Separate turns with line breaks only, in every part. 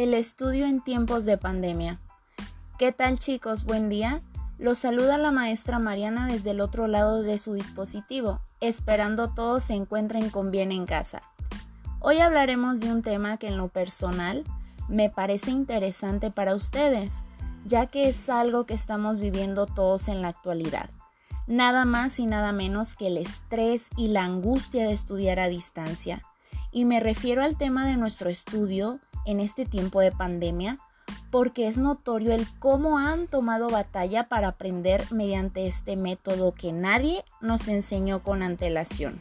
El estudio en tiempos de pandemia. ¿Qué tal chicos? Buen día. Los saluda la maestra Mariana desde el otro lado de su dispositivo, esperando todos se encuentren con bien en casa. Hoy hablaremos de un tema que en lo personal me parece interesante para ustedes, ya que es algo que estamos viviendo todos en la actualidad. Nada más y nada menos que el estrés y la angustia de estudiar a distancia. Y me refiero al tema de nuestro estudio en este tiempo de pandemia porque es notorio el cómo han tomado batalla para aprender mediante este método que nadie nos enseñó con antelación.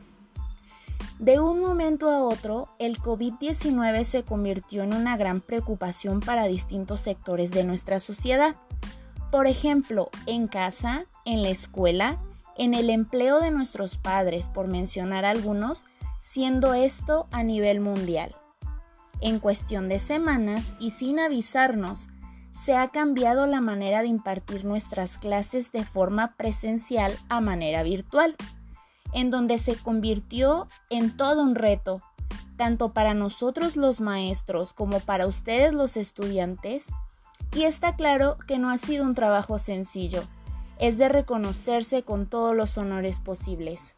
De un momento a otro, el COVID-19 se convirtió en una gran preocupación para distintos sectores de nuestra sociedad. Por ejemplo, en casa, en la escuela, en el empleo de nuestros padres, por mencionar algunos, siendo esto a nivel mundial. En cuestión de semanas y sin avisarnos, se ha cambiado la manera de impartir nuestras clases de forma presencial a manera virtual, en donde se convirtió en todo un reto, tanto para nosotros los maestros como para ustedes los estudiantes, y está claro que no ha sido un trabajo sencillo, es de reconocerse con todos los honores posibles.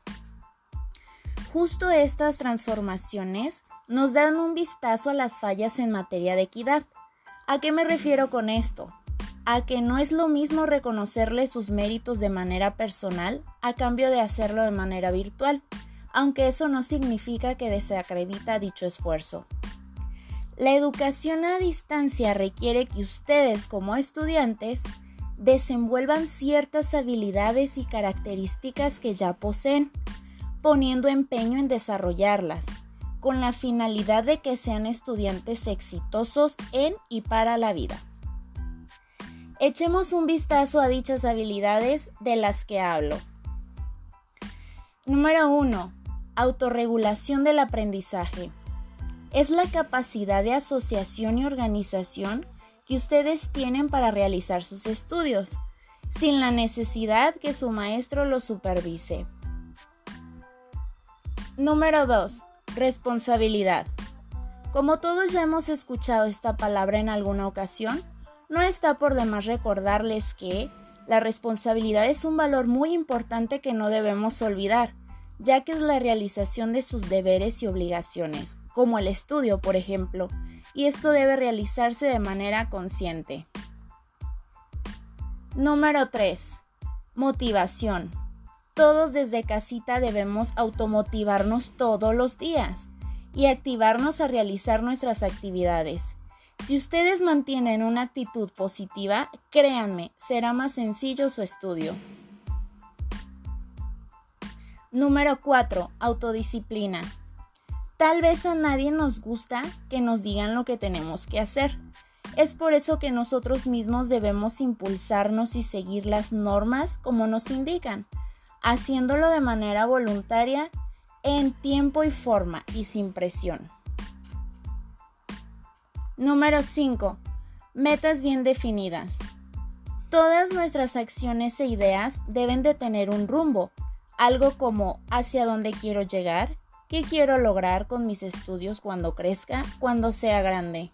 Justo estas transformaciones nos dan un vistazo a las fallas en materia de equidad. ¿A qué me refiero con esto? A que no es lo mismo reconocerle sus méritos de manera personal a cambio de hacerlo de manera virtual, aunque eso no significa que desacredita dicho esfuerzo. La educación a distancia requiere que ustedes como estudiantes desenvuelvan ciertas habilidades y características que ya poseen, poniendo empeño en desarrollarlas, con la finalidad de que sean estudiantes exitosos en y para la vida. Echemos un vistazo a dichas habilidades de las que hablo. Número 1. Autorregulación del aprendizaje. Es la capacidad de asociación y organización que ustedes tienen para realizar sus estudios, sin la necesidad que su maestro los supervise. Número 2. Responsabilidad. Como todos ya hemos escuchado esta palabra en alguna ocasión, no está por demás recordarles que la responsabilidad es un valor muy importante que no debemos olvidar, ya que es la realización de sus deberes y obligaciones, como el estudio, por ejemplo, y esto debe realizarse de manera consciente. Número 3. Motivación. Todos desde casita debemos automotivarnos todos los días y activarnos a realizar nuestras actividades. Si ustedes mantienen una actitud positiva, créanme, será más sencillo su estudio. Número 4. Autodisciplina. Tal vez a nadie nos gusta que nos digan lo que tenemos que hacer. Es por eso que nosotros mismos debemos impulsarnos y seguir las normas como nos indican haciéndolo de manera voluntaria en tiempo y forma y sin presión. Número 5. Metas bien definidas. Todas nuestras acciones e ideas deben de tener un rumbo, algo como hacia dónde quiero llegar, qué quiero lograr con mis estudios cuando crezca, cuando sea grande.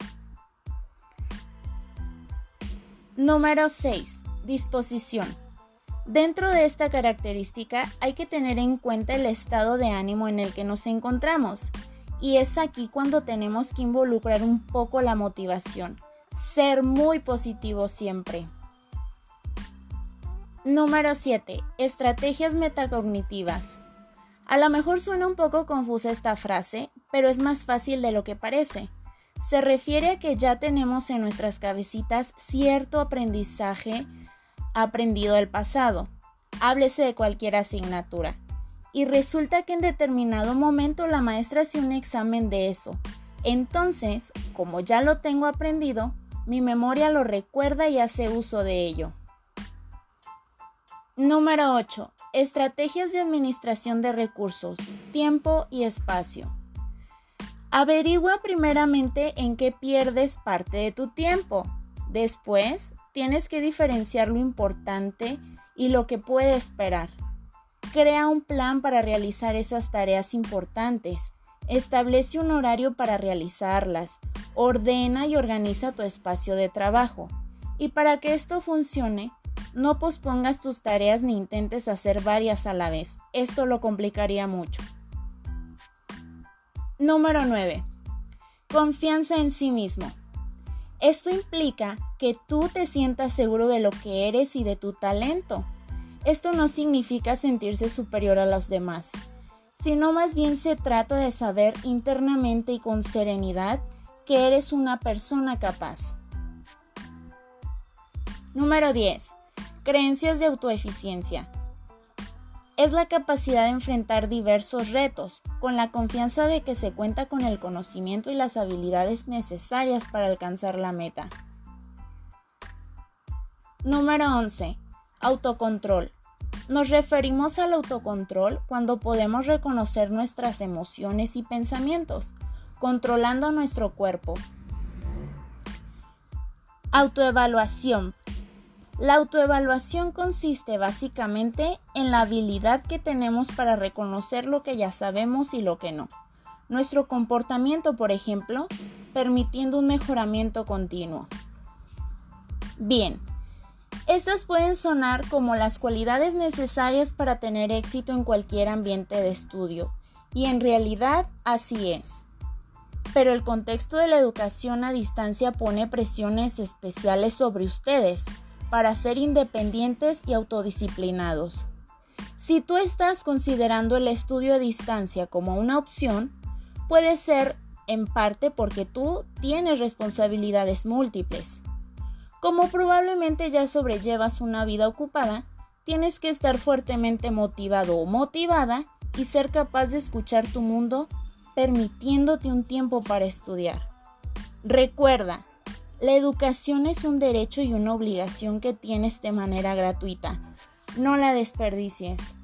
Número 6. Disposición. Dentro de esta característica hay que tener en cuenta el estado de ánimo en el que nos encontramos. Y es aquí cuando tenemos que involucrar un poco la motivación. Ser muy positivo siempre. Número 7. Estrategias metacognitivas. A lo mejor suena un poco confusa esta frase, pero es más fácil de lo que parece. Se refiere a que ya tenemos en nuestras cabecitas cierto aprendizaje aprendido del pasado. Háblese de cualquier asignatura. Y resulta que en determinado momento la maestra hace un examen de eso. Entonces, como ya lo tengo aprendido, mi memoria lo recuerda y hace uso de ello. Número 8. Estrategias de administración de recursos, tiempo y espacio. Averigua primeramente en qué pierdes parte de tu tiempo. Después, tienes que diferenciar lo importante y lo que puede esperar. Crea un plan para realizar esas tareas importantes. Establece un horario para realizarlas. Ordena y organiza tu espacio de trabajo. Y para que esto funcione, no pospongas tus tareas ni intentes hacer varias a la vez. Esto lo complicaría mucho. Número 9. Confianza en sí mismo. Esto implica que tú te sientas seguro de lo que eres y de tu talento. Esto no significa sentirse superior a los demás, sino más bien se trata de saber internamente y con serenidad que eres una persona capaz. Número 10. Creencias de autoeficiencia. Es la capacidad de enfrentar diversos retos, con la confianza de que se cuenta con el conocimiento y las habilidades necesarias para alcanzar la meta. Número 11. Autocontrol. Nos referimos al autocontrol cuando podemos reconocer nuestras emociones y pensamientos, controlando nuestro cuerpo. Autoevaluación. La autoevaluación consiste básicamente en la habilidad que tenemos para reconocer lo que ya sabemos y lo que no. Nuestro comportamiento, por ejemplo, permitiendo un mejoramiento continuo. Bien, estas pueden sonar como las cualidades necesarias para tener éxito en cualquier ambiente de estudio, y en realidad así es pero el contexto de la educación a distancia pone presiones especiales sobre ustedes para ser independientes y autodisciplinados. Si tú estás considerando el estudio a distancia como una opción, puede ser en parte porque tú tienes responsabilidades múltiples. Como probablemente ya sobrellevas una vida ocupada, tienes que estar fuertemente motivado o motivada y ser capaz de escuchar tu mundo permitiéndote un tiempo para estudiar. Recuerda, la educación es un derecho y una obligación que tienes de manera gratuita. No la desperdicies.